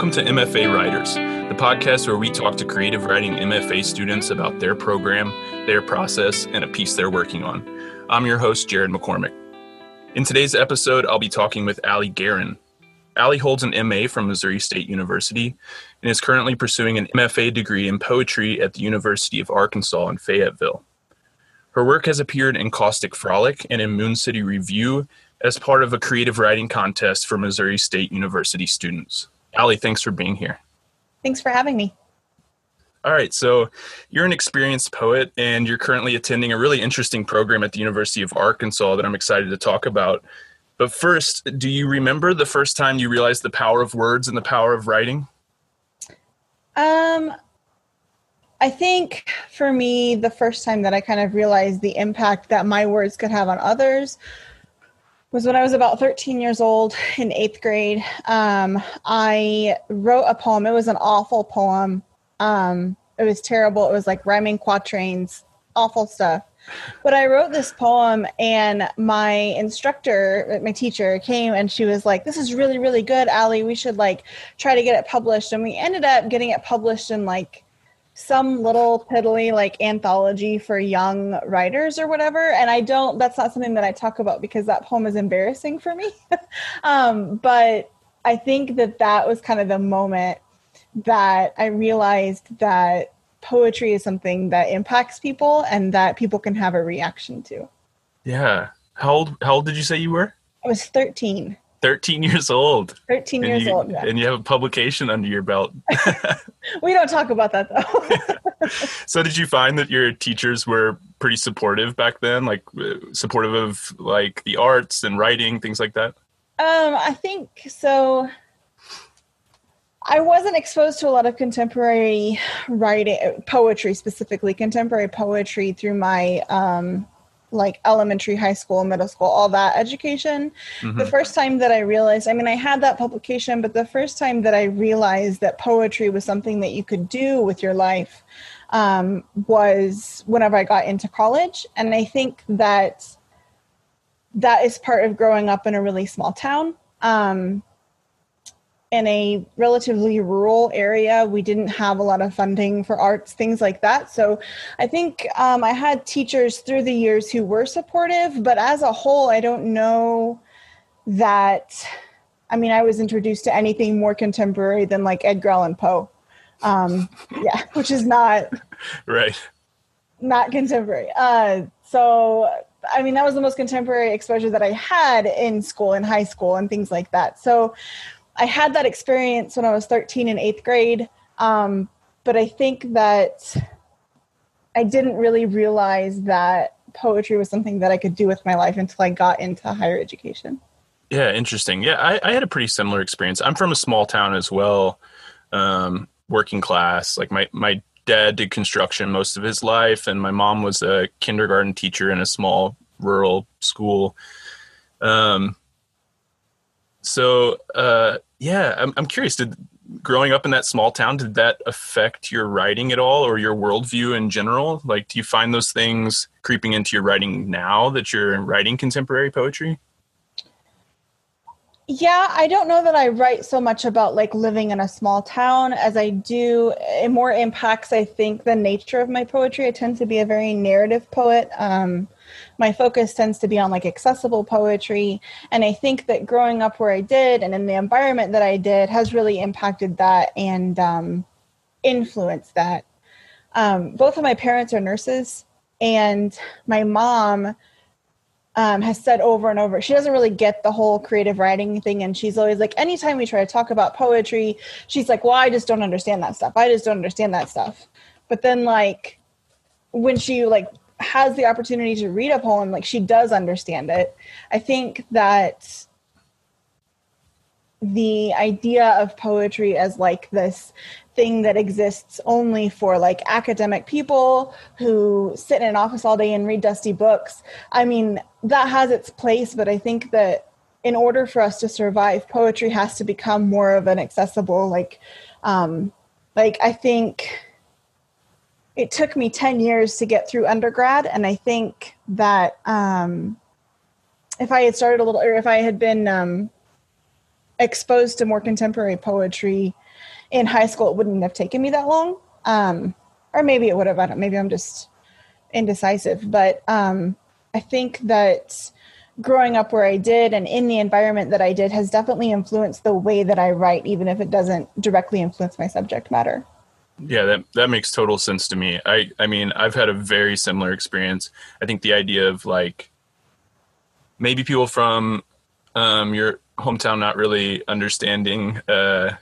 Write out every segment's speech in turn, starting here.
Welcome to MFA Writers, the podcast where we talk to creative writing MFA students about their program, their process, and a piece they're working on. I'm your host, Jared McCormick. In today's episode, I'll be talking with Allie Guerin. Allie holds an MA from Missouri State University and is currently pursuing an MFA degree in poetry at the University of Arkansas in Fayetteville. Her work has appeared in Caustic Frolic and in Moon City Review as part of a creative writing contest for Missouri State University students. Allie, thanks for being here. Thanks for having me. All right, so you're an experienced poet and you're currently attending a really interesting program at the University of Arkansas that I'm excited to talk about. But first, do you remember the first time you realized the power of words and the power of writing? Um, I think for me, the first time that I kind of realized the impact that my words could have on others was when I was about 13 years old in eighth grade. Um, I wrote a poem. It was an awful poem. Um, it was terrible. It was like rhyming quatrains, awful stuff. But I wrote this poem, and my instructor, my teacher, came and she was like, "This is really, really good, Allie. We should like try to get it published." And we ended up getting it published in like some little piddly like anthology for young writers or whatever and i don't that's not something that i talk about because that poem is embarrassing for me. Um, but i think that that was kind of the moment that i realized that poetry is something that impacts people and that people can have a reaction to. Yeah. How old how old did you say you were? I was 13 13 years old. 13 years you, old yeah. and you have a publication under your belt. We don't talk about that though. So did you find that your teachers were pretty supportive back then? Like uh, supportive of like the arts and writing things like that? Um i think so. I wasn't exposed to a lot of contemporary writing poetry specifically. Contemporary poetry through my um like elementary, high school, middle school, all that education. Mm-hmm. The first time that I realized, I mean, I had that publication, but the first time that I realized that poetry was something that you could do with your life um, was whenever I got into college. And I think that that is part of growing up in a really small town. Um, in a relatively rural area. We didn't have a lot of funding for arts, things like that. So I think um, I had teachers through the years who were supportive, but as a whole, I don't know that. I mean, I was introduced to anything more contemporary than like Edgar Allan Poe. Um, yeah, which is not right. Not contemporary. Uh, so I mean, that was the most contemporary exposure that I had in school, in high school, and things like that. So I had that experience when I was 13 in eighth grade. Um, but I think that I didn't really realize that poetry was something that I could do with my life until I got into higher education. Yeah, interesting. Yeah, I, I had a pretty similar experience. I'm from a small town as well, um, working class. Like my my dad did construction most of his life, and my mom was a kindergarten teacher in a small rural school. Um, so uh, yeah, I'm, I'm curious. Did growing up in that small town did that affect your writing at all, or your worldview in general? Like, do you find those things creeping into your writing now that you're writing contemporary poetry? Yeah, I don't know that I write so much about like living in a small town as I do. It more impacts, I think, the nature of my poetry. I tend to be a very narrative poet. Um, my focus tends to be on like accessible poetry. And I think that growing up where I did and in the environment that I did has really impacted that and um, influenced that. Um, both of my parents are nurses, and my mom um, has said over and over she doesn't really get the whole creative writing thing and she's always like anytime we try to talk about poetry she's like well i just don't understand that stuff i just don't understand that stuff but then like when she like has the opportunity to read a poem, like she does understand it. I think that the idea of poetry as like this thing that exists only for like academic people who sit in an office all day and read dusty books. I mean, that has its place, but I think that in order for us to survive, poetry has to become more of an accessible, like, um, like I think it took me 10 years to get through undergrad and i think that um, if i had started a little or if i had been um, exposed to more contemporary poetry in high school it wouldn't have taken me that long. Um, or maybe it would have i don't maybe i'm just indecisive but um, i think that growing up where i did and in the environment that i did has definitely influenced the way that i write even if it doesn't directly influence my subject matter yeah, that that makes total sense to me. I I mean, I've had a very similar experience. I think the idea of like maybe people from um, your hometown not really understanding uh,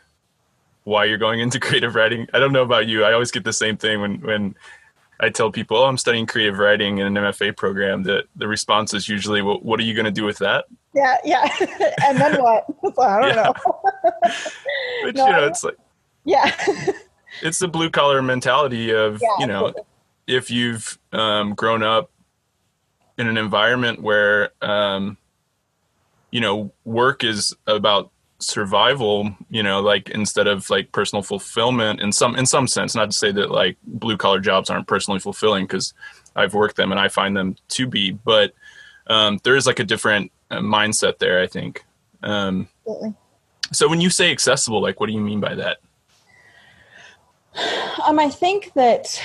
why you're going into creative writing. I don't know about you. I always get the same thing when when I tell people, "Oh, I'm studying creative writing in an MFA program." That the response is usually, "Well, what are you going to do with that?" Yeah, yeah. and then what? I don't know. But no, you know, it's like yeah it's the blue collar mentality of yeah, you know if you've um, grown up in an environment where um, you know work is about survival you know like instead of like personal fulfillment in some in some sense not to say that like blue collar jobs aren't personally fulfilling because i've worked them and i find them to be but um, there is like a different uh, mindset there i think. Um, so when you say accessible like what do you mean by that um, I think that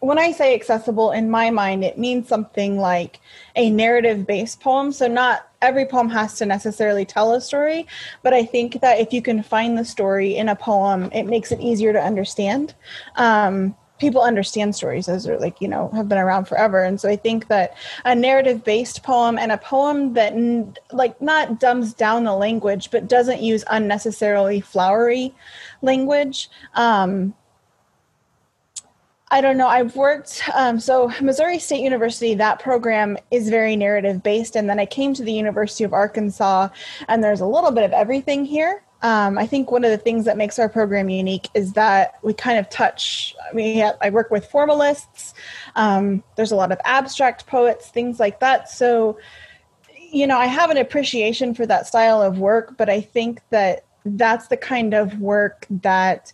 when I say accessible in my mind, it means something like a narrative based poem. So, not every poem has to necessarily tell a story, but I think that if you can find the story in a poem, it makes it easier to understand. Um, people understand stories those are like you know have been around forever and so i think that a narrative based poem and a poem that like not dumbs down the language but doesn't use unnecessarily flowery language um, I don't know. I've worked, um, so Missouri State University, that program is very narrative based. And then I came to the University of Arkansas, and there's a little bit of everything here. Um, I think one of the things that makes our program unique is that we kind of touch. I mean, I work with formalists. Um, there's a lot of abstract poets, things like that. So, you know, I have an appreciation for that style of work, but I think that that's the kind of work that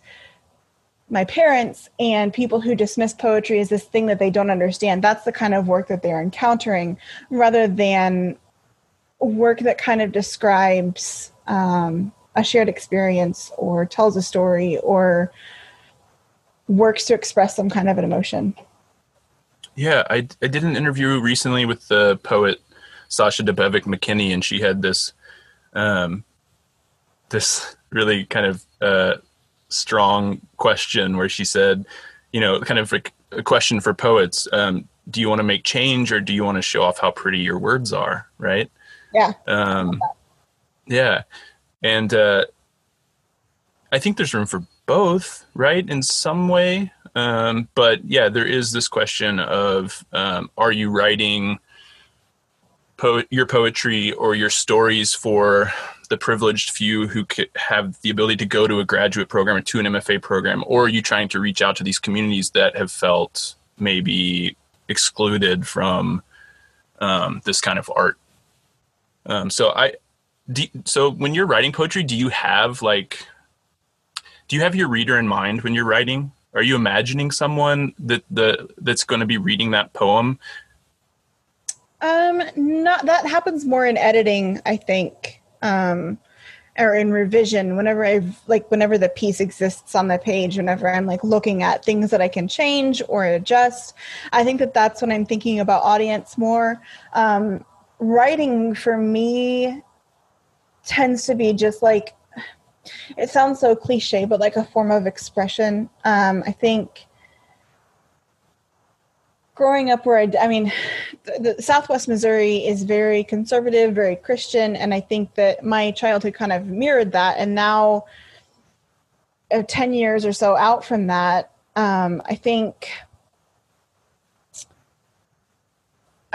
my parents and people who dismiss poetry as this thing that they don't understand that's the kind of work that they're encountering rather than work that kind of describes um, a shared experience or tells a story or works to express some kind of an emotion. Yeah, I, I did an interview recently with the poet Sasha Debevec McKenney, and she had this um, this really kind of uh, strong question where she said, you know, kind of like a question for poets: um, Do you want to make change, or do you want to show off how pretty your words are? Right? Yeah. Um, yeah and uh, I think there's room for both, right? In some way, um, but yeah, there is this question of um, are you writing po- your poetry or your stories for the privileged few who have the ability to go to a graduate program or to an MFA program, or are you trying to reach out to these communities that have felt maybe excluded from um, this kind of art? Um, so I, do, so when you're writing poetry do you have like do you have your reader in mind when you're writing? Are you imagining someone that the that's going to be reading that poem? Um not that happens more in editing i think um or in revision. Whenever i've like whenever the piece exists on the page whenever i'm like looking at things that i can change or adjust i think that that's when i'm thinking about audience more. Um writing for me tends to be just like it sounds so cliche, but like a form of expression. Um, I think growing up where I, I mean, the, the, Southwest Missouri is very conservative, very Christian, and I think that my childhood kind of mirrored that. And now, uh, ten years or so out from that, um, I think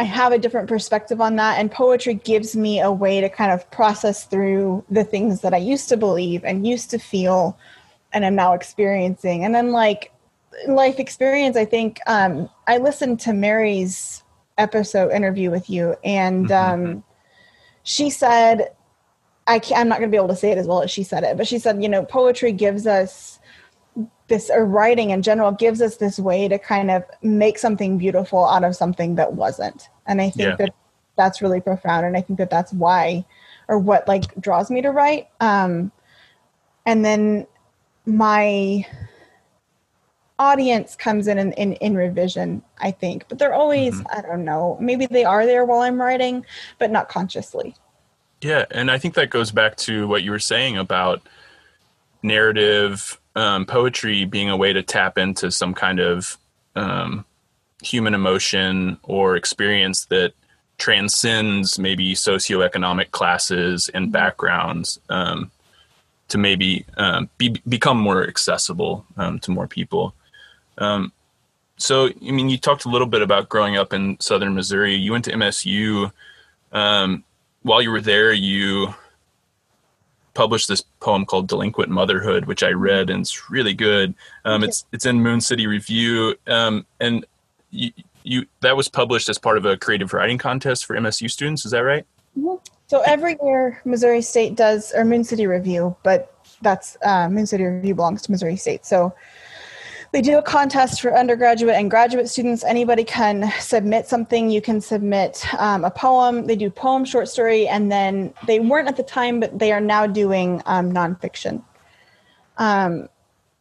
I have a different perspective on that. And poetry gives me a way to kind of process through the things that I used to believe and used to feel and I'm now experiencing. And then, like, life experience, I think um, I listened to Mary's episode interview with you, and mm-hmm. um, she said, I am not going to be able to say it as well as she said it, but she said, you know, poetry gives us this or writing in general gives us this way to kind of make something beautiful out of something that wasn't and i think yeah. that that's really profound and i think that that's why or what like draws me to write um and then my audience comes in in, in, in revision, I think. But they're always, mm-hmm. I don't know, maybe they are there while I'm writing, but not consciously. Yeah, and I think that goes back to what you were saying about narrative um, poetry being a way to tap into some kind of um, human emotion or experience that transcends maybe socioeconomic classes and mm-hmm. backgrounds um, to maybe um, be, become more accessible um, to more people. Um, so, I mean, you talked a little bit about growing up in southern Missouri. You went to MSU. Um, while you were there, you published this poem called "Delinquent Motherhood," which I read and it's really good. Um, it's it's in Moon City Review, um, and you, you that was published as part of a creative writing contest for MSU students. Is that right? Mm-hmm. So every year, Missouri State does or Moon City Review, but that's uh, Moon City Review belongs to Missouri State. So they do a contest for undergraduate and graduate students. Anybody can submit something. You can submit um, a poem. They do poem, short story, and then they weren't at the time, but they are now doing um, nonfiction. Um,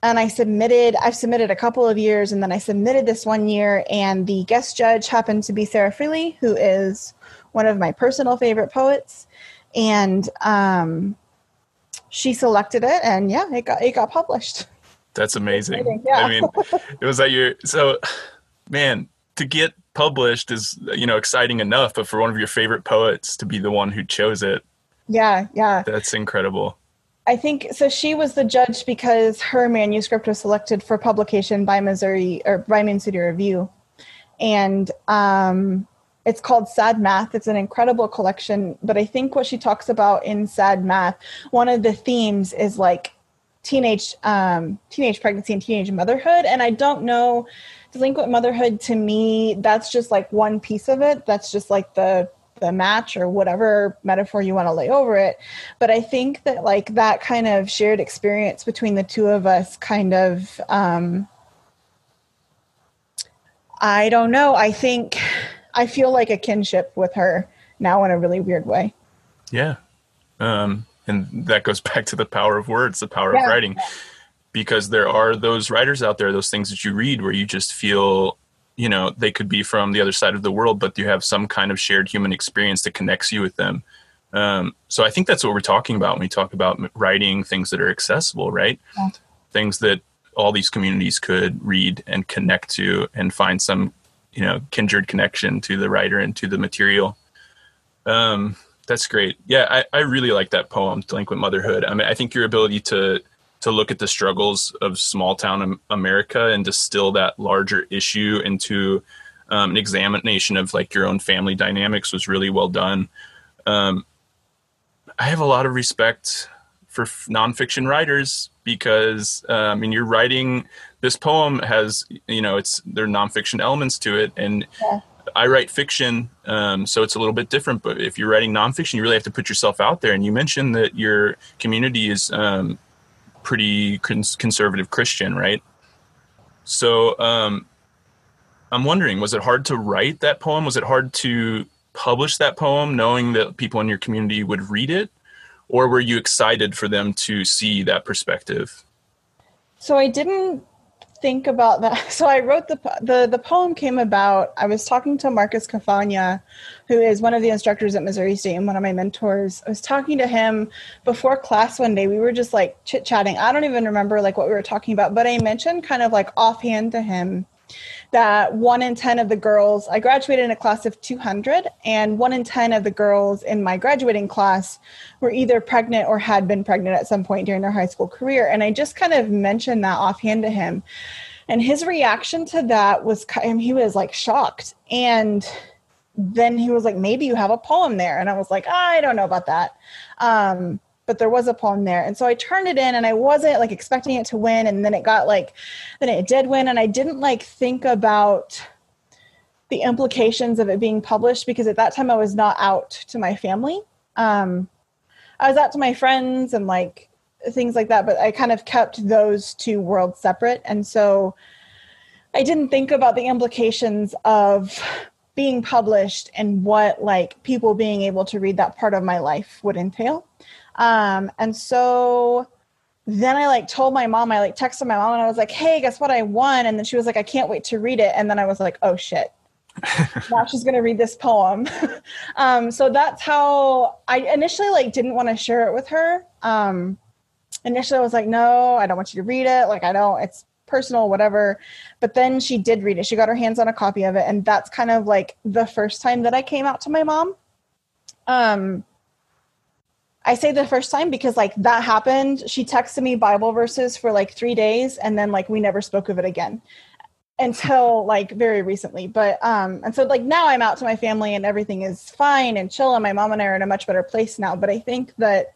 and I submitted, I've submitted a couple of years, and then I submitted this one year, and the guest judge happened to be Sara Freligh, who is one of my personal favorite poets. And um, she selected it, and yeah, it got it got published. That's amazing. Yeah. I mean, it was that your so, man, to get published is you know exciting enough, but for one of your favorite poets to be the one who chose it, yeah, yeah, that's incredible. I think so. She was the judge because her manuscript was selected for publication by Missouri or by Moon City Review, and um, it's called Sad Math. It's an incredible collection. But I think what she talks about in Sad Math, one of the themes is like teenage um, teenage pregnancy and teenage motherhood. And i don't know delinquent motherhood to me that's just like one piece of it. That's just like the the match or whatever metaphor you want to lay over it. But i think that like that kind of shared experience between the two of us kind of um i don't know. I think i feel like a kinship with her now in a really weird way. Yeah. Um and that goes back to the power of words the power yeah. of writing because there are those writers out there those things that you read where you just feel you know they could be from the other side of the world but you have some kind of shared human experience that connects you with them um, so i think that's what we're talking about when we talk about writing things that are accessible right yeah. things that all these communities could read and connect to and find some you know kindred connection to the writer and to the material um, that's great. Yeah, I, I really like that poem, Delinquent Motherhood. I mean, I think your ability to to look at the struggles of small town America and distill that larger issue into um, an examination of like your own family dynamics was really well done. Um, I have a lot of respect for f- nonfiction writers because uh, I mean, you're writing this poem has you know it's there are nonfiction elements to it, and yeah. I write fiction, um, so it's a little bit different. But if you're writing nonfiction, you really have to put yourself out there. And you mentioned that your community is um, pretty cons- conservative Christian, right? So um, I'm wondering, was it hard to write that poem? Was it hard to publish that poem, knowing that people in your community would read it, or were you excited for them to see that perspective? So I didn't think about that. So I wrote the the the poem came about. I was talking to Marcus Cafagna, who is one of the instructors at Missouri State and one of my mentors. I was talking to him before class one day. We were just like chit chatting. I don't even remember like what we were talking about, but I mentioned kind of like offhand to him that one in 10 of the girls, I graduated in a class of 200, and one in 10 of the girls in my graduating class were either pregnant or had been pregnant at some point during their high school career. And I just kind of mentioned that offhand to him. And his reaction to that was, he was like shocked. And then he was like, maybe you have a poem there. And I was like, I don't know about that. Um, but there was a poem there. And so I turned it in and I wasn't like expecting it to win. And then it got like, then it did win. And I didn't like think about the implications of it being published because at that time I was not out to my family. Um, I was out to my friends and like things like that, but I kind of kept those two worlds separate. And so I didn't think about the implications of being published and what like people being able to read that part of my life would entail. Um, and so then I like told my mom, I like texted my mom and I was like, hey, guess what? I won. And then she was like, I can't wait to read it. And then I was like, oh shit. now she's going to read this poem. um, so that's how I initially like didn't want to share it with her. Um, initially I was like, no, I don't want you to read it. Like, I don't, it's personal, whatever. But then she did read it. She got her hands on a copy of it. And that's kind of like the first time that I came out to my mom. Um, I say the first time because like that happened. She texted me Bible verses for like three days and then like we never spoke of it again until like very recently. But um and so like now I'm out to my family and everything is fine and chill and my mom and I are in a much better place now. But I think that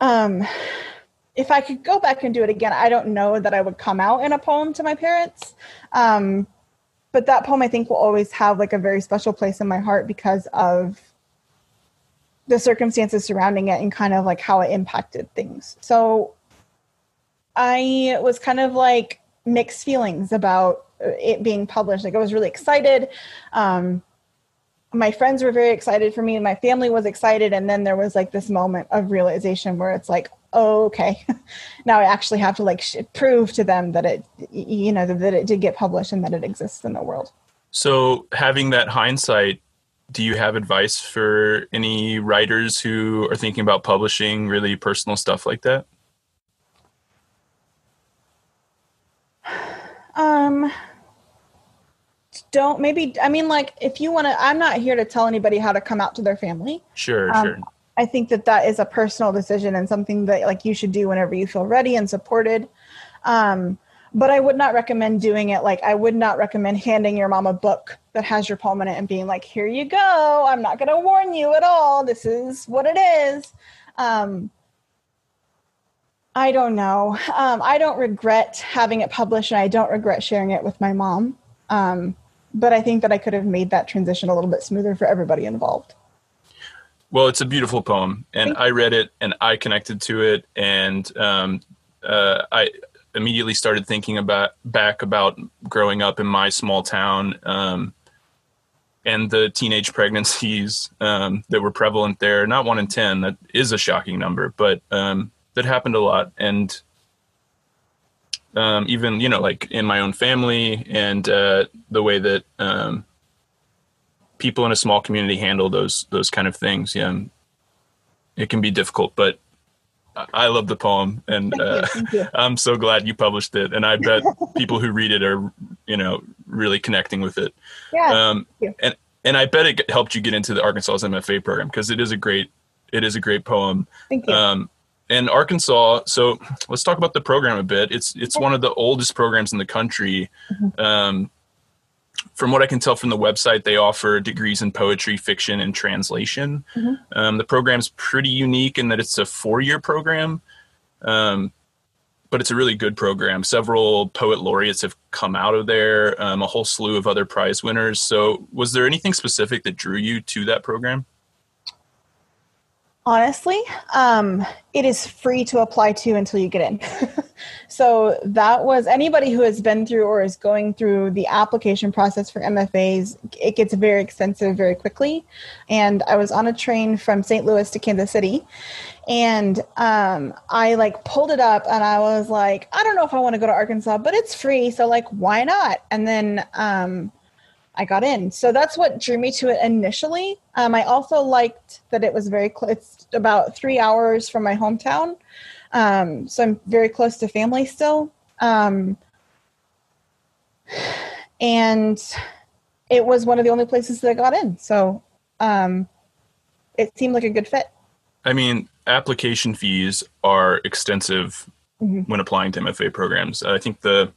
um if I could go back and do it again, I don't know that I would come out in a poem to my parents. Um but that poem I think will always have like a very special place in my heart because of the circumstances surrounding it and kind of like how it impacted things. So I was kind of like mixed feelings about it being published. Like I was really excited. Um, my friends were very excited for me and my family was excited. And then there was like this moment of realization where it's like, oh, okay, now I actually have to like sh- prove to them that it, you know, that it did get published and that it exists in the world. So having that hindsight, do you have advice for any writers who are thinking about publishing really personal stuff like that? Um, don't maybe I mean like if you want to I'm not here to tell anybody how to come out to their family. Sure, um, sure. I think that that is a personal decision and something that like you should do whenever you feel ready and supported. Um, but I would not recommend doing it like I would not recommend handing your mom a book that has your poem in it and being like, "Here you go. I'm not going to warn you at all. This is what it is." Um, I don't know. Um, I don't regret having it published, and I don't regret sharing it with my mom. Um, but I think that I could have made that transition a little bit smoother for everybody involved. Well, it's a beautiful poem, and I read it and I connected to it, and um, uh, I immediately started thinking about back about growing up in my small town um, and the teenage pregnancies um, that were prevalent there. Not one in ten. That is a shocking number, but um, that happened a lot, and um, even you know, like in my own family, and uh, the way that um, people in a small community handle those those kind of things. Yeah, it can be difficult, but I love the poem, and uh, I'm so glad you published it. And I bet people who read it are, you know, really connecting with it. Yeah. Um, and and I bet it helped you get into the Arkansas's MFA program because it is a great it is a great poem. Thank you. Um, and Arkansas. So let's talk about the program a bit. It's it's one of the oldest programs in the country. Mm-hmm. Um, from what I can tell from the website, they offer degrees in poetry, fiction, and translation. Mhm. Um, the program's pretty unique in that it's a four-year program, um, but it's a really good program. Several poet laureates have come out of there, um, a whole slew of other prize winners. So, was there anything specific that drew you to that program? Honestly, um, it is free to apply to until you get in. so that was anybody who has been through or is going through the application process for MFAs. It gets very extensive very quickly. And I was on a train from St. Louis to Kansas City, and um, I like pulled it up, and I was like, I don't know if I want to go to Arkansas, but it's free, so like, why not? And then um, I got in. So that's what drew me to it initially. Um, I also liked that it was very close. It's about three hours from my hometown. Um, so I'm very close to family still. Um, and it was one of the only places that I got in. So um, it seemed like a good fit. I mean, application fees are extensive Mhm. when applying to MFA programs. I think the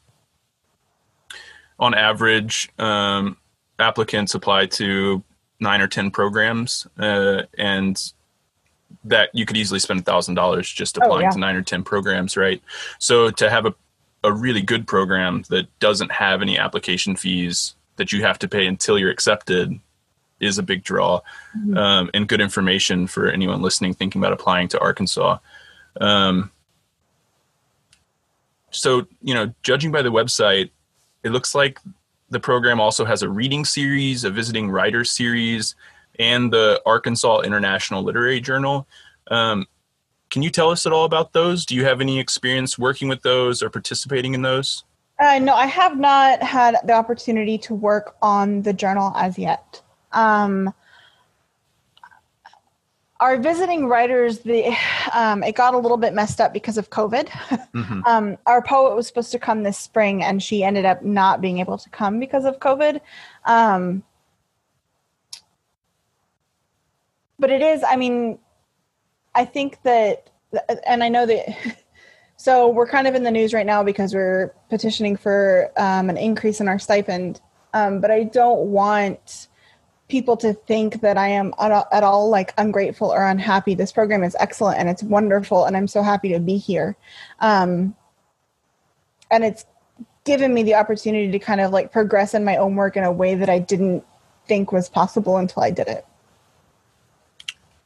on average, um, applicants apply to nine or ten programs, uh, and that you could easily spend a thousand dollars just Oh, applying yeah. to nine or ten programs, right? So to have a a really good program that doesn't have any application fees that you have to pay until you're accepted is a big draw Mhm. um, and good information for anyone listening thinking about applying to Arkansas. Um, so, you know, judging by the website, it looks like the program also has a reading series, a visiting writer series, and the Arkansas International Literary Journal. Um, can you tell us at all about those? Do you have any experience working with those or participating in those? Uh, no, I have not had the opportunity to work on the journal as yet. Um, our visiting writers, the um, it got a little bit messed up because of COVID. Mm-hmm. um, our poet was supposed to come this spring, and she ended up not being able to come because of COVID. Um, but it is, I mean, I think that, and I know that. So we're kind of in the news right now because we're petitioning for um, an increase in our stipend. Um, but I don't want people to think that I am at all, at all, like ungrateful or unhappy. This program is excellent and it's wonderful, and I'm so happy to be here. Um, and it's given me the opportunity to kind of like progress in my own work in a way that I didn't think was possible until I did it.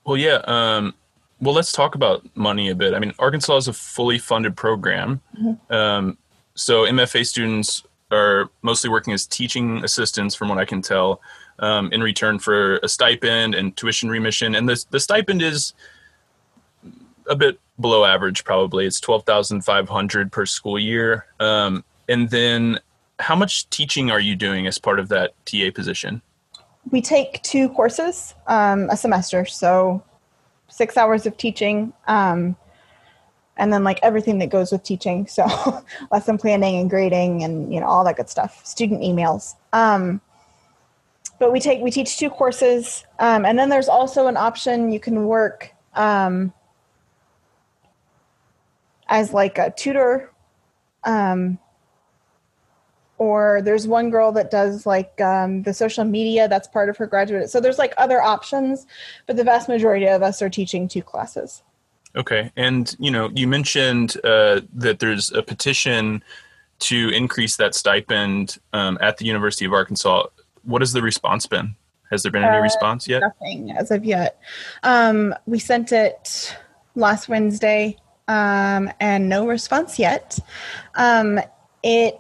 Well, yeah. Um, well, let's talk about money a bit. I mean, Arkansas is a fully funded program. Mm-hmm. Um, so MFA students are mostly working as teaching assistants, from what I can tell um, in return for a stipend and tuition remission. And the the stipend is a bit below average, probably. It's twelve thousand five hundred per school year. Um, and then, how much teaching are you doing as part of that TA position? We take two courses um, a semester, so six hours of teaching. Um, and then like everything that goes with teaching so lesson planning and grading and you know all that good stuff student emails um, but we take we teach two courses um, and then there's also an option you can work um, as like a tutor um, or there's one girl that does like um, the social media that's part of her graduate. So there's like other options but the vast majority of us are teaching two classes. Okay and you know you mentioned uh, that there's a petition to increase that stipend um, at the university of arkansas what has the response been? Has there been any uh, response yet? Nothing as of yet. Um, we sent it last Wednesday, um, and no response yet. Um, it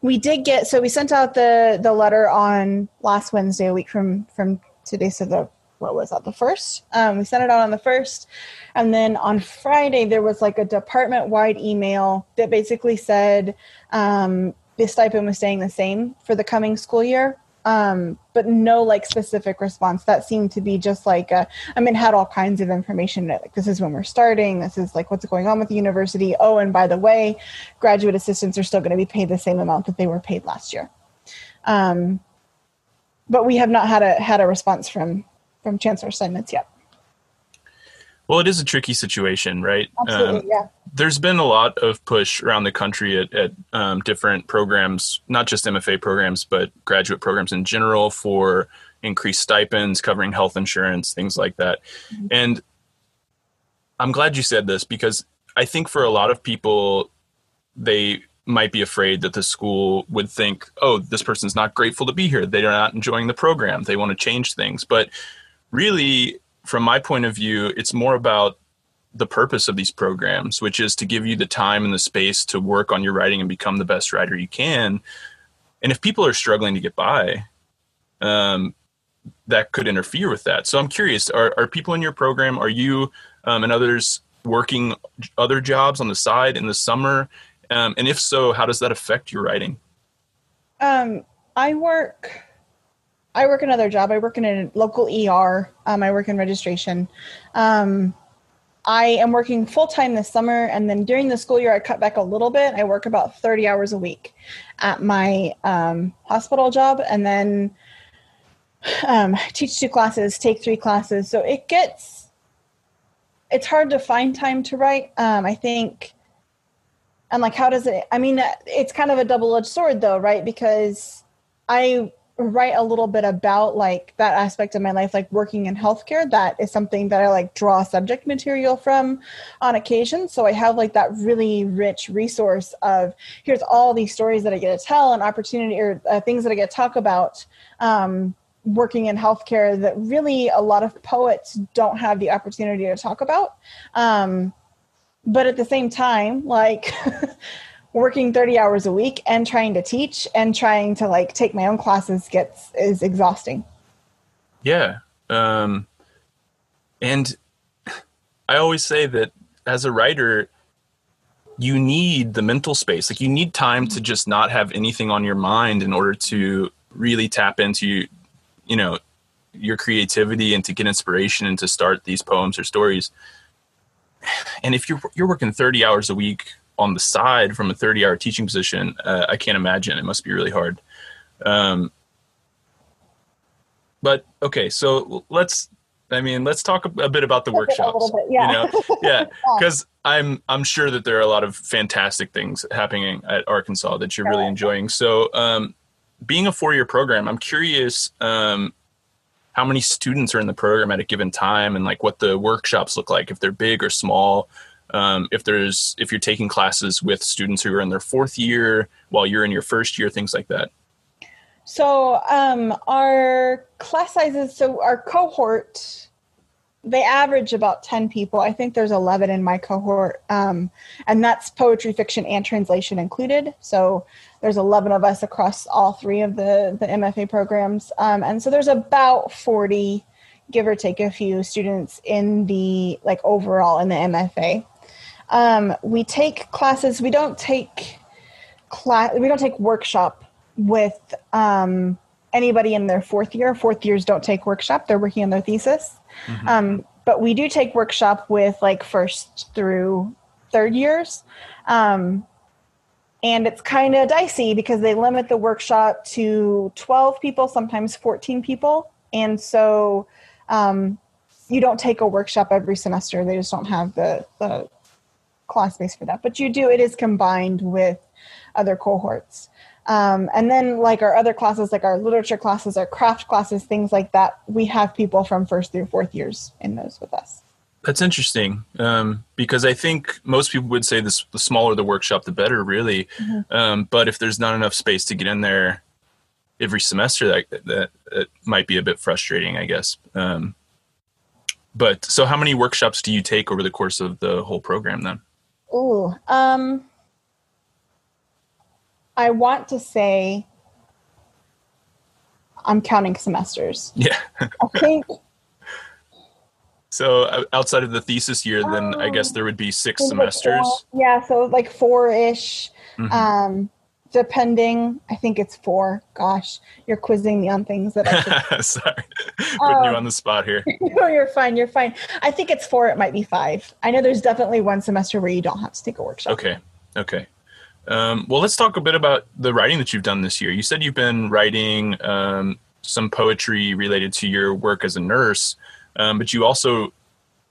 we did get so we sent out the the letter on last Wednesday, a week from from today. So the what was that the first? Um, we sent it out on the first, and then on Friday there was like a department wide email that basically said um, the stipend was staying the same for the coming school year um, but no like specific response. That seemed to be just like i mean had all kinds of information like this is when we're starting this is like what's going on with the university. Oh and by the way graduate assistants are still going to be paid the same amount that they were paid last year. Um, but we have not had a had a response from from chancellor steinmetz yet well, it is a tricky situation, right? Absolutely, um, yeah. There's been a lot of push around the country at, at um, different programs, not just MFA programs, but graduate programs in general for increased stipends, covering health insurance, things like that. Mm-hmm. And I'm glad you said this because I think for a lot of people, they might be afraid that the school would think, oh, this person's not grateful to be here. They're not enjoying the program. They want to change things. But really, from my point of view, it's more about the purpose of these programs, which is to give you the time and the space to work on your writing and become the best writer you can. And if people are struggling to get by, um, that could interfere with that. So I'm curious: are, are people in your program? Are you um, and others working other jobs on the side in the summer? Um, and if so, how does that affect your writing? Um, I work I work another job. I work in a local ER. Um, I work in registration. Um, I am working full time this summer, and then during the school year, I cut back a little bit. I work about 30 hours a week at my um, hospital job, and then um, teach two classes, take three classes. So it gets, it's hard to find time to write. Um, I think, and like, how does it, I mean, it's kind of a double edged sword though, right? Because I write a little bit about like that aspect of my life like working in healthcare that is something that i like draw subject material from on occasion. So i have like that really rich resource of here's all these stories that i get to tell and opportunity or uh, things that i get to talk about um, working in healthcare that really a lot of poets don't have the opportunity to talk about. Um, but at the same time like working 30 hours a week and trying to teach and trying to like take my own classes gets is exhausting yeah um and I always say that as a writer, you need the mental space. Like you need time to just not have anything on your mind in order to really tap into, you know, your creativity and to get inspiration and to start these poems or stories. And if you're you're working 30 hours a week on the side from a 30 hour teaching position, uh, I can't imagine. It must be really hard. Um, but okay, so let's. I mean, let's talk a bit about the workshops. Bit, yeah, you know? yeah, because I'm I'm sure that there are a lot of fantastic things happening at Arkansas that you're really enjoying. So, um, being a four year program, I'm curious um, how many students are in the program at a given time, and like what the workshops look like, if they're big or small. Um, if there's if you're taking classes with students who are in their fourth year while you're in your first year, things like that. So um, our class sizes, so our cohort, they average about 10 people. I think there's 11 in my cohort, um, and that's poetry, fiction, and translation included. So there's 11 of us across all three of the, the MFA programs. Um, and so there's about 40, give or take a few students in the, like overall in the MFA. Um, we take classes, we don't take class, we don't take workshop with um, anybody in their fourth year. Fourth years don't take workshop; they're working on their thesis. Mm-hmm. Um, but we do take workshop with like first through third years. Um, and it's kind of dicey because they limit the workshop to 12 people, sometimes 14 people. And so um, you don't take a workshop every semester. They just don't have the, the class space for that. But you do, it is combined with other cohorts. Um, and then, like our other classes, like our literature classes, our craft classes, things like that, we have people from first through fourth years in those with us. That's interesting um, because I think most people would say this: the smaller the workshop, the better, really. Mm-hmm. Um, but if there's not enough space to get in there every semester, that that, that might be a bit frustrating, I guess. Um, but so, how many workshops do you take over the course of the whole program then? Ooh, um, I want to say I'm counting semesters. Yeah. I think. So outside of the thesis year, then um, I guess there would be six semesters. Like yeah, so like four ish. Mm-hmm. Um, depending, I think it's four. Gosh, you're quizzing me on things that I. Sorry, putting um, you on the spot here. no, you're fine. You're fine. I think it's four. It might be five. I know there's definitely one semester where you don't have to take a workshop. Okay. Okay. Um, well, let's talk a bit about the writing that you've done this year. You said you've been writing um, some poetry related to your work as a nurse, um, but you also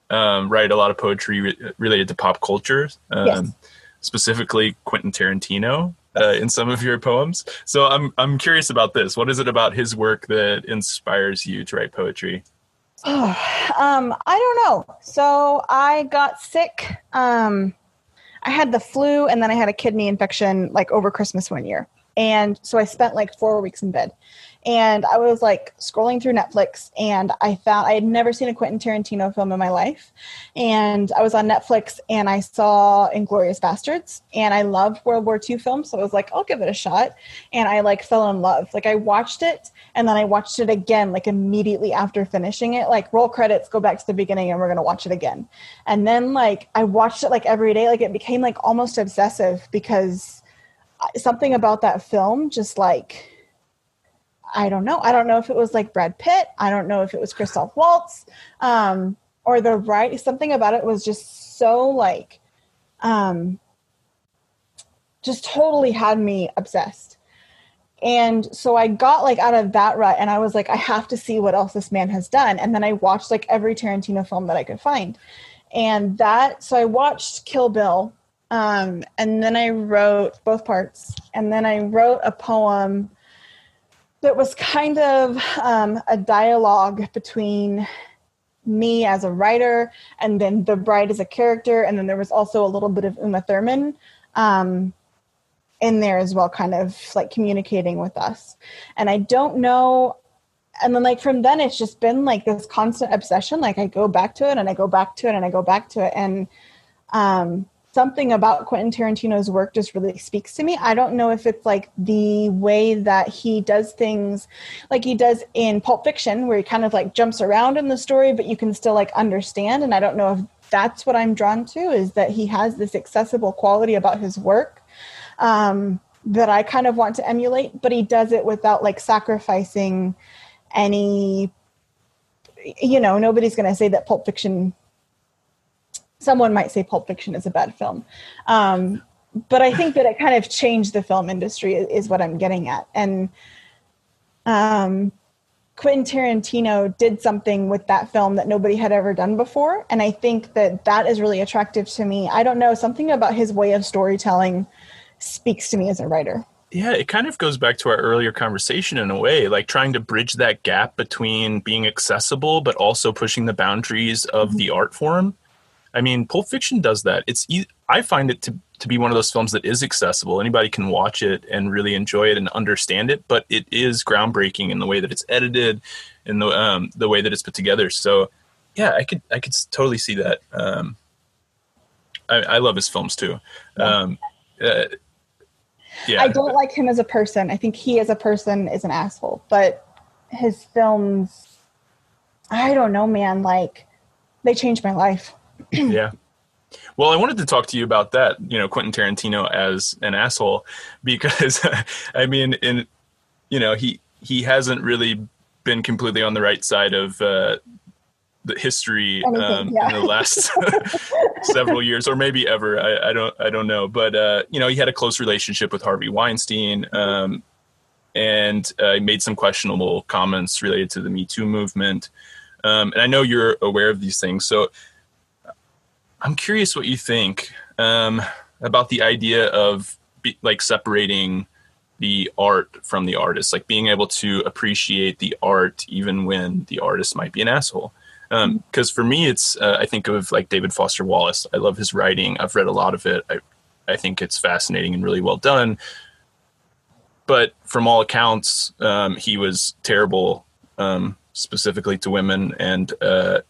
um, write a lot of poetry re- related to pop culture, um, yes. specifically Quentin Tarantino. Uh, in some of your poems, so I'm I'm curious about this. What is it about his work that inspires you to write poetry? Oh, um, I don't know. So I got sick um, I had the flu and then I had a kidney infection like over Christmas one year. And so I spent like four weeks in bed. And I was like scrolling through Netflix and I found I had never seen a Quentin Tarantino film in my life. And I was on Netflix and I saw Inglourious Basterds and I love World War II films. So I was like, I'll give it a shot. And I like fell in love. Like I watched it and then I watched it again, like immediately after finishing it. Like roll credits, go back to the beginning and we're going to watch it again. And then like I watched it like every day. Like it became like almost obsessive because uh, something about that film just like I don't know. I don't know if it was like Brad Pitt. I don't know if it was Christoph Waltz, um, or the right. Something about it was just so like, um, just totally had me obsessed. And so I got like out of that rut, and I was like, I have to see what else this man has done. And then I watched like every Tarantino film that I could find, and that. So I watched Kill Bill, um, and then I wrote both parts, and then I wrote a poem that was kind of um, a dialogue between me as a writer and then the bride as a character and then there was also a little bit of uma thurman um, in there as well kind of like communicating with us. And i don't know and then like from then it's just been like this constant obsession like i go back to it and i go back to it and i go back to it. And um something about Quentin Tarantino's work just really speaks to me. I don't know if it's like the way that he does things like he does in Pulp Fiction, where he kind of like jumps around in the story, but you can still like understand. And I don't know if that's what I'm drawn to is that he has this accessible quality about his work um, that I kind of want to emulate, but he does it without like sacrificing any. You know, nobody's going to say that Pulp Fiction. Someone might say Pulp Fiction is a bad film, um, but I think that it kind of changed the film industry. Is what I'm getting at, and um, Quentin Tarantino did something with that film that nobody had ever done before. And I think that that is really attractive to me. I don't know, something about his way of storytelling speaks to me as a writer. Yeah, it kind of goes back to our earlier conversation in a way, like trying to bridge that gap between being accessible but also pushing the boundaries of mm-hmm. the art form. I mean, Pulp Fiction does that. It's I find it to to be one of those films that is accessible. Anybody can watch it and really enjoy it and understand it, but it is groundbreaking in the way that it's edited and the um, the way that it's put together. So, yeah, I could I could totally see that. Um, I, I love his films too. Um, uh, yeah, I don't like him as a person. I think he as a person is an asshole, but his films, I don't know, man. Like they changed my life. yeah. Well, I wanted to talk to you about that, you know, Quentin Tarantino as an asshole, because I mean, in you know, he he hasn't really been completely on the right side of uh, the history um, yeah. in the last several years, or maybe ever. I, I, don't I don't know, but uh, you know, he had a close relationship with Harvey Weinstein. Um, and uh, he made some questionable comments related to the Me Too movement. Um, and I know you're aware of these things. So I'm curious what you think um, about the idea of be, like separating the art from the artist, like being able to appreciate the art even when the artist might be an asshole. Because um, for me, it's uh, I think of like David Foster Wallace. I love his writing. I've read a lot of it. I I think it's fascinating and really well done. But from all accounts, um, he was terrible, um, specifically to women, and uh,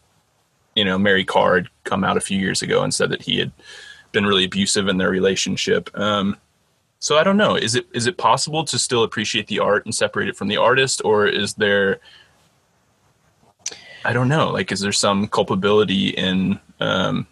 you know, Mary Karr had come out a few years ago and said that he had been really abusive in their relationship. Um, so I don't know. Is it is it possible to still appreciate the art and separate it from the artist, or is there? I don't know. Like, is there some culpability in um,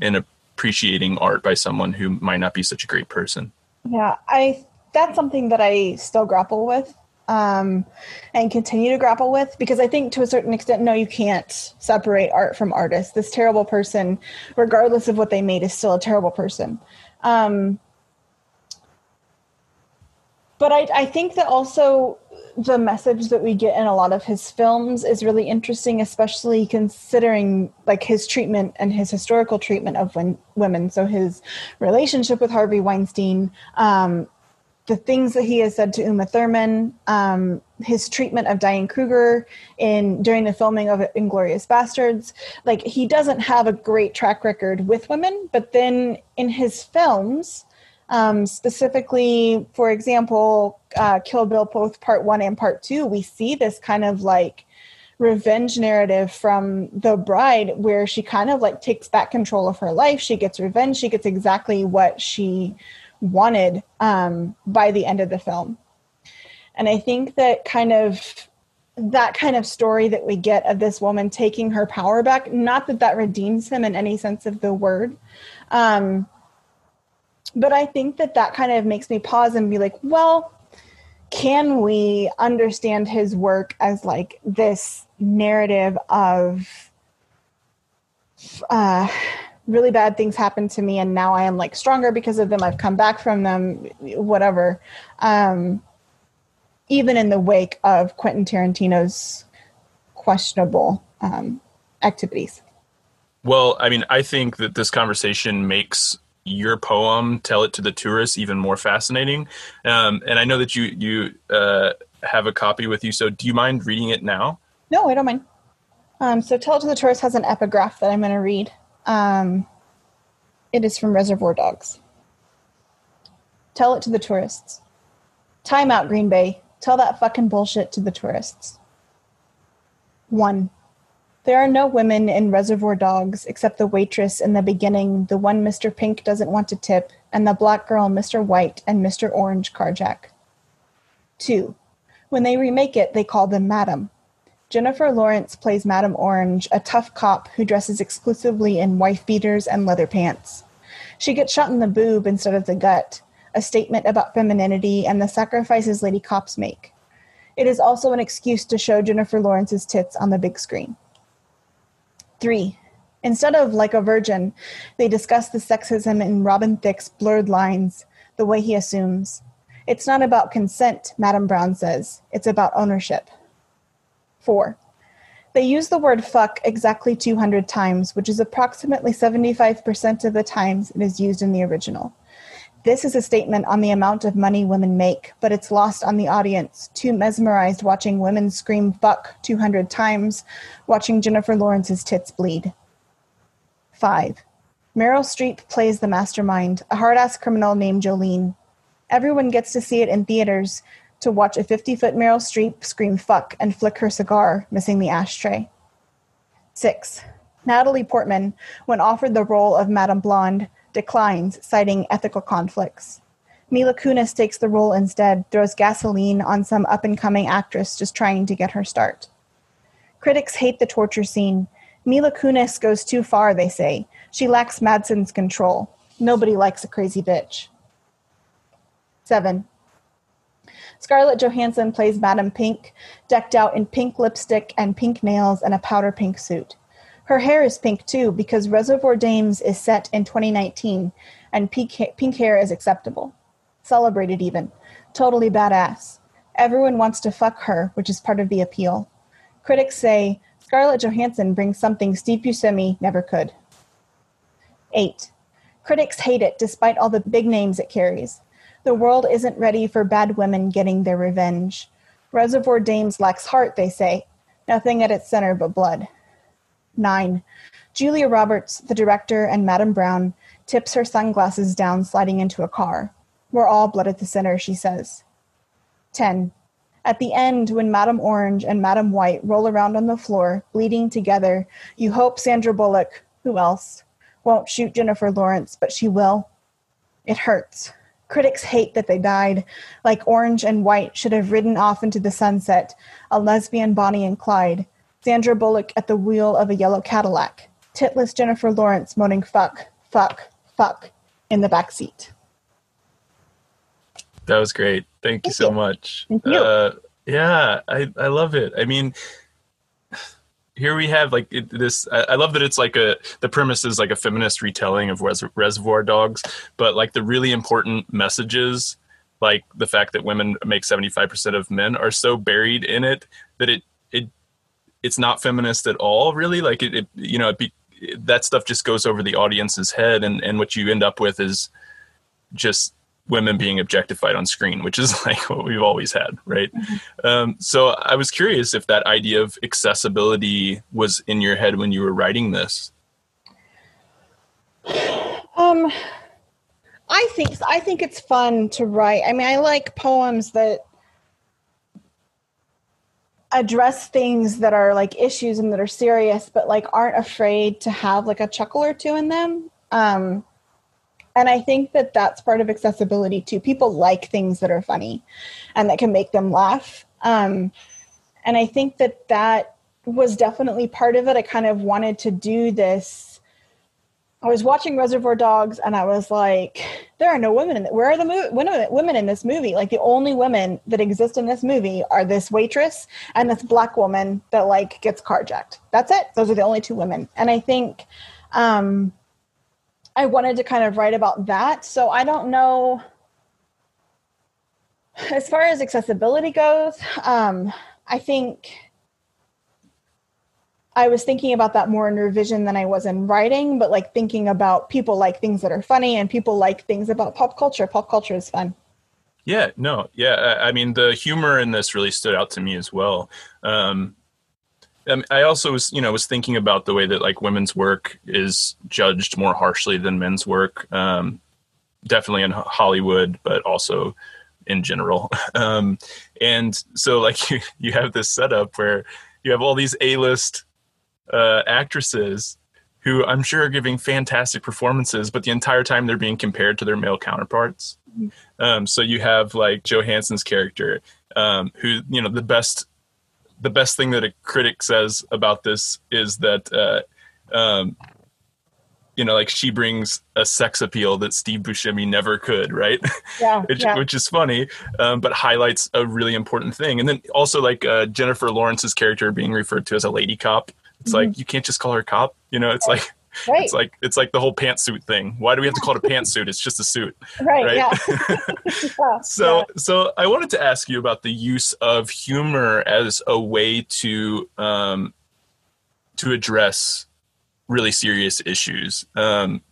in appreciating art by someone who might not be such a great person? Yeah, I that's something that I still grapple with um, and continue to grapple with because I think to a certain extent, no, you can't separate art from artist. This terrible person, regardless of what they made, is still a terrible person. Um, but I, I think that also the message that we get in a lot of his films is really interesting, especially considering like his treatment and his historical treatment of women. So his relationship with Harvey Weinstein, um, the things that he has said to Uma Thurman, um, his treatment of Diane Kruger in during the filming of Inglourious Basterds. like he doesn't have a great track record with women, but then in his films, um, specifically, for example, uh, Kill Bill, both Part One and Part Two, we see this kind of like revenge narrative from the bride where she kind of like takes back control of her life. She gets revenge. She gets exactly what she wanted um, by the end of the film. And I think that kind of that kind of story that we get of this woman taking her power back, not that that redeems him in any sense of the word. Um, but I think that that kind of makes me pause and be like, well, can we understand his work as like this narrative of uh, really bad things happened to me and now I am like stronger because of them. I've come back from them, whatever. Um, even in the wake of Quentin Tarantino's questionable um, activities. Well, I mean, I think that this conversation makes your poem "Tell It to the Tourists" even more fascinating. Um, and I know that you you uh, have a copy with you, so do you mind reading it now? No, I don't mind. Um, so "Tell It to the Tourists" has an epigraph that I'm going to read. Um, it is from Reservoir Dogs. Tell it to the tourists. Time out, Green Bay. Tell that fucking bullshit to the tourists. One. There are no women in Reservoir Dogs except the waitress in the beginning, the one Mr. Pink doesn't want to tip, and the black girl Mr. White and Mr. Orange carjack. Two. When they remake it, they call them Madam. Jennifer Lawrence plays Madame Orange, a tough cop who dresses exclusively in wife beaters and leather pants. She gets shot in the boob instead of the gut, a statement about femininity and the sacrifices lady cops make. It is also an excuse to show Jennifer Lawrence's tits on the big screen. Three, instead of like a virgin, they discuss the sexism in Robin Thicke's blurred lines, the way he assumes. It's not about consent, Madame Brown says. It's about ownership. Four, they use the word fuck exactly 200 times, which is approximately 75% of the times it is used in the original. This is a statement on the amount of money women make, but it's lost on the audience, too mesmerized watching women scream fuck 200 times, watching Jennifer Lawrence's tits bleed. 5. Meryl Streep plays the mastermind, a hard ass criminal named Jolene. Everyone gets to see it in theaters to watch a 50 foot Meryl Streep scream fuck and flick her cigar, missing the ashtray. 6. Natalie Portman, when offered the role of Madame Blonde, declines, citing ethical conflicts. Mila Kunis takes the role instead, throws gasoline on some up and coming actress just trying to get her start. Critics hate the torture scene. Mila Kunis goes too far, they say. She lacks Madsen's control. Nobody likes a crazy bitch. 7. Scarlett Johansson plays Madame Pink, decked out in pink lipstick and pink nails and a powder pink suit. Her hair is pink too because Reservoir Dames is set in 2019 and pink, ha- pink hair is acceptable. Celebrated even. Totally badass. Everyone wants to fuck her, which is part of the appeal. Critics say Scarlett Johansson brings something Steve Buscemi never could. 8. Critics hate it despite all the big names it carries. The world isn't ready for bad women getting their revenge. Reservoir Dames lacks heart, they say. Nothing at its center but blood. 9. Julia Roberts, the director, and Madame Brown tips her sunglasses down, sliding into a car. We're all blood at the center, she says. 10. At the end, when Madame Orange and Madame White roll around on the floor, bleeding together, you hope Sandra Bullock, who else, won't shoot Jennifer Lawrence, but she will. It hurts. Critics hate that they died. Like Orange and White should have ridden off into the sunset, a lesbian Bonnie and Clyde, Sandra Bullock at the wheel of a yellow Cadillac. Titless Jennifer Lawrence moaning fuck, fuck, fuck in the back seat. That was great. Thank, Thank you so you. much. Thank you. Uh, yeah, I, I love it. I mean, here we have like it, this. I, I, love that it's like a the premise is like a feminist retelling of Res- Reservoir Dogs, but like the really important messages, like the fact that women make seventy five percent of men, are so buried in it that it it it's not feminist at all really like it, it you know it be, that stuff just goes over the audience's head and and what you end up with is just women being objectified on screen which is like what we've always had right? Mm-hmm. um, so i was curious if that idea of accessibility was in your head when you were writing this. Um i think i think it's fun to write. I mean i like poems that address things that are like issues and that are serious but like aren't afraid to have like a chuckle or two in them. Um and i think that that's part of accessibility too people like things that are funny and that can make them laugh um and i think that that was definitely part of it i kind of wanted to do this I was watching Reservoir Dogs and I was like, there are no women in it. Where are the mo- women, women in this movie? Like the only women that exist in this movie are this waitress and this black woman that like gets carjacked. That's it. Those are the only two women. And I think um, I wanted to kind of write about that. So I don't know. As far as accessibility goes, um, I think I was thinking about that more in revision than I was in writing, but like thinking about people like things that are funny and people like things about pop culture. Pop culture is fun. Yeah, no, yeah. I mean, the humor in this really stood out to me as well. Um, I also was, you know, was thinking about the way that like women's work is judged more harshly than men's work. Um, definitely in Hollywood, but also in general. Um, and so, like, you, you have this setup where you have all these A-list uh, actresses who I'm sure are giving fantastic performances, but the entire time they're being compared to their male counterparts. Mm-hmm. Um, so you have like Johansson's character, um, who you know the best the best thing that a critic says about this is that uh, um, you know, like she brings a sex appeal that Steve Buscemi never could, right? Yeah, which, yeah. which is funny, um, but highlights a really important thing. And then also like uh, Jennifer Lawrence's character being referred to as a lady cop. It's Mm-hmm. like you can't just call her cop. You know, it's like right, it's like it's like the whole pantsuit thing. Why do we have to call it a pantsuit? It's just a suit. right, right? yeah. Yeah, So yeah. so I wanted to ask you about the use of humor as a way to um, to address really serious issues. Um,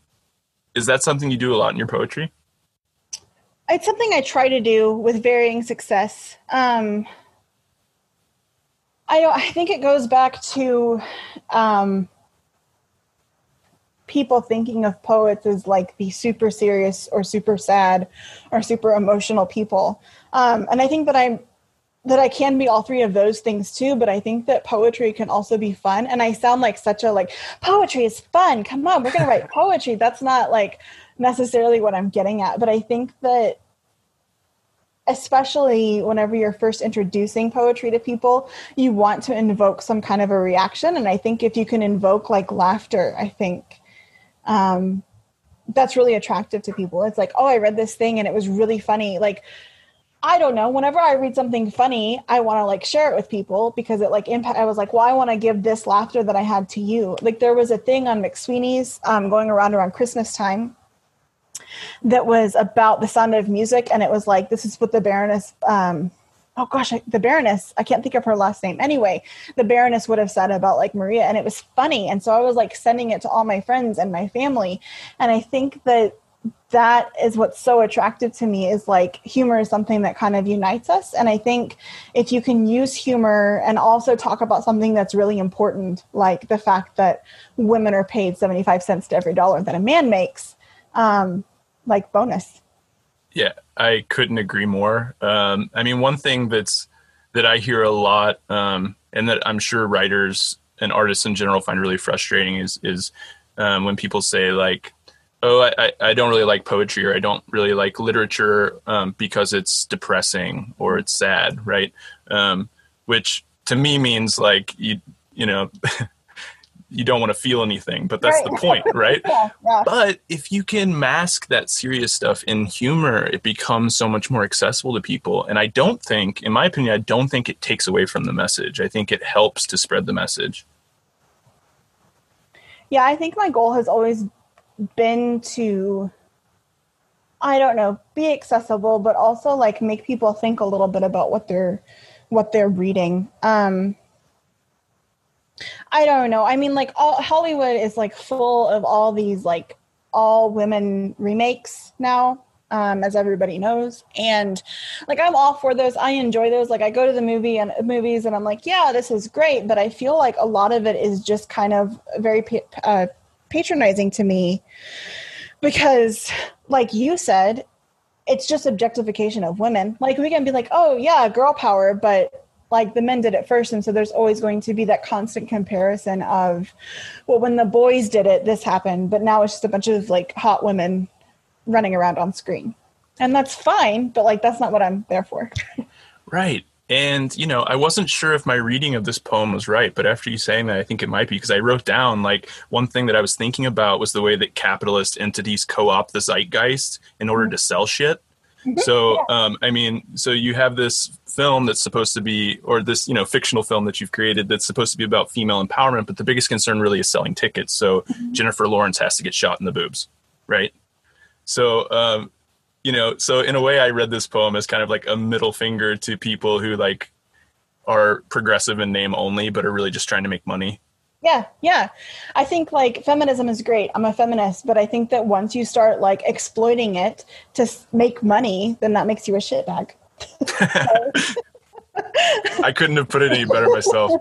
is that something you do a lot in your poetry? it's something I try to do with varying success. Um, I don't. I think it goes back to um, people thinking of poets as like the super serious or super sad or super emotional people, um, and I think that I'm that I can be all three of those things too. But I think that poetry can also be fun, and I sound like such a like poetry is fun. Come on, we're gonna write poetry. That's not like necessarily what I'm getting at, but I think that especially whenever you're first introducing poetry to people, you want to invoke some kind of a reaction. And I think if you can invoke like laughter, I think um, that's really attractive to people. It's like, oh, I read this thing and it was really funny. Like, I don't know. Whenever I read something funny, I want to like share it with people because it like impact. I was like, well, I want to give this laughter that I had to you. Like there was a thing on McSweeney's um, going around around Christmas time that was about the sound of music, and it was like this is what the Baroness. Um, oh gosh, I, the Baroness. I can't think of her last name. Anyway, the Baroness would have said about like Maria, and it was funny, and so I was like sending it to all my friends and my family, and I think that that is what's so attractive to me is like humor is something that kind of unites us and i think if you can use humor and also talk about something that's really important like the fact that women are paid 75 cents to every dollar that a man makes um, like bonus Yeah, I couldn't agree more. Um, I mean, one thing that's that I hear a lot, um, and that I'm sure writers and artists in general find really frustrating is is um, when people say like, "Oh, I, I, don't really like poetry," or "I don't really like literature um, because it's depressing or it's sad," right? Um, which to me means like you you know. you don't want to feel anything, but that's the point, right? yeah yeah But if you can mask that serious stuff in humor, it becomes so much more accessible to people. And I don't think, in my opinion, I don't think it takes away from the message. I think it helps to spread the message. Yeah, I think my goal has always been to I don't know, be accessible but also like make people think a little bit about what they're what they're reading. Um I don't know. I mean like all Hollywood is like full of all these like all women remakes now. Um, as everybody knows, and like I'm all for those. I enjoy those. Like I go to the movie and movies, and I'm like, yeah, this is great. But I feel like a lot of it is just kind of very uh, patronizing to me because like you said it's just objectification of women like we can be like oh yeah girl power but like the men did it first and so there's always going to be that constant comparison of well when the boys did it this happened but now it's just a bunch of like hot women running around on screen and that's fine but like that's not what i'm there for Right. And, you know, I wasn't sure if my reading of this poem was right, but after you saying that, I think it might be because I wrote down like one thing that I was thinking about was the way that capitalist entities co opt the zeitgeist in order mm-hmm. to sell shit. So, um, I mean, so you have this film that's supposed to be, or this, you know, fictional film that you've created that's supposed to be about female empowerment, but the biggest concern really is selling tickets. So Jennifer Lawrence has to get shot in the boobs, right? So, um, you know, so in a way, I read this poem as kind of like a middle finger to people who like are progressive in name only, but are really just trying to make money. Yeah, yeah. I think like feminism is great. I'm a feminist, but I think that once you start like exploiting it to make money, then that makes you a shitbag. I couldn't have put it any better myself.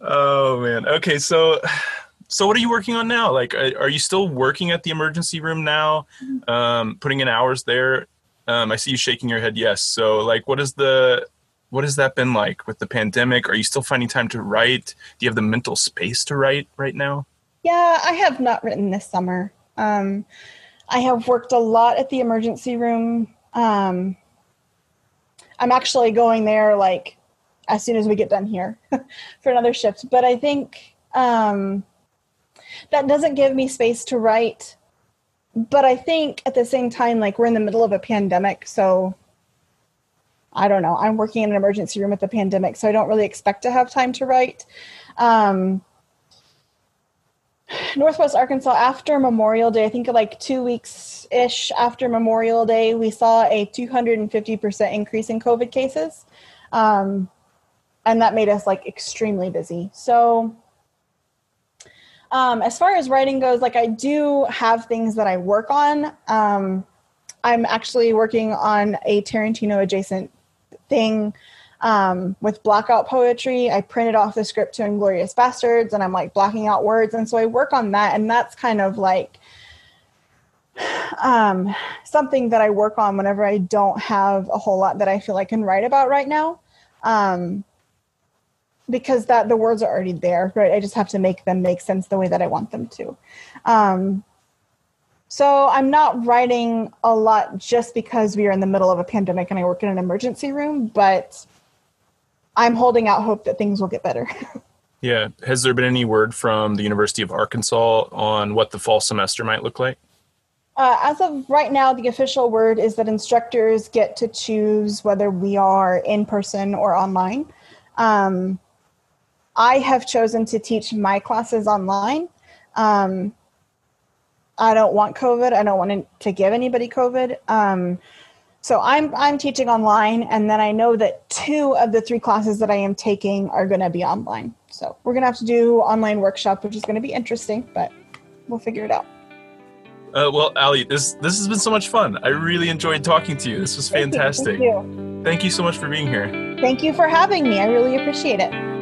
oh man. Okay, so so what are you working on now? Like, are, you still working at the emergency room now? Um, putting in hours there. Um, I see you shaking your head. Yes. So, like, what is the what has that been like with the pandemic? Are you still finding time to write? Do you have the mental space to write right now? Yeah, I have not written this summer. Um, I have worked a lot at the emergency room. Um, I'm actually going there like as soon as we get done here for another shift. But I think um, that doesn't give me space to write. But I think at the same time, like we're in the middle of a pandemic, so I don't know. I'm working in an emergency room with the pandemic, so I don't really expect to have time to write. Um, Northwest Arkansas after Memorial Day, I think like two weeks ish after Memorial Day, we saw a 250% increase in COVID cases. Um, and that made us like extremely busy. So, um, as far as writing goes, like I do have things that I work on. Um, I'm actually working on a Tarantino adjacent thing um, with blackout poetry. I printed off the script to Inglourious Basterds and I'm like blocking out words. And so I work on that. And that's kind of like um, something that I work on whenever I don't have a whole lot that I feel I can write about right now. Um, because that the words are already there, right? I just have to make them make sense the way that I want them to. Um, so I'm not writing a lot just because we are in the middle of a pandemic and I work in an emergency room, but I'm holding out hope that things will get better. yeah. Has there been any word from the University of Arkansas on what the fall semester might look like? Uh, as of right now, the official word is that instructors get to choose whether we are in person or online. Um, I have chosen to teach my classes online. Um, I don't want COVID. I don't want to give anybody COVID. Um, so I'm I'm teaching online, and then I know that two of the three classes that I am taking are going to be online. So we're going to have to do online workshop, which is going to be interesting, but we'll figure it out. Uh, well, Ali, this this has been so much fun. I really enjoyed talking to you. This was fantastic. Thank you. Thank you. Thank you so much for being here. Thank you for having me. I really appreciate it.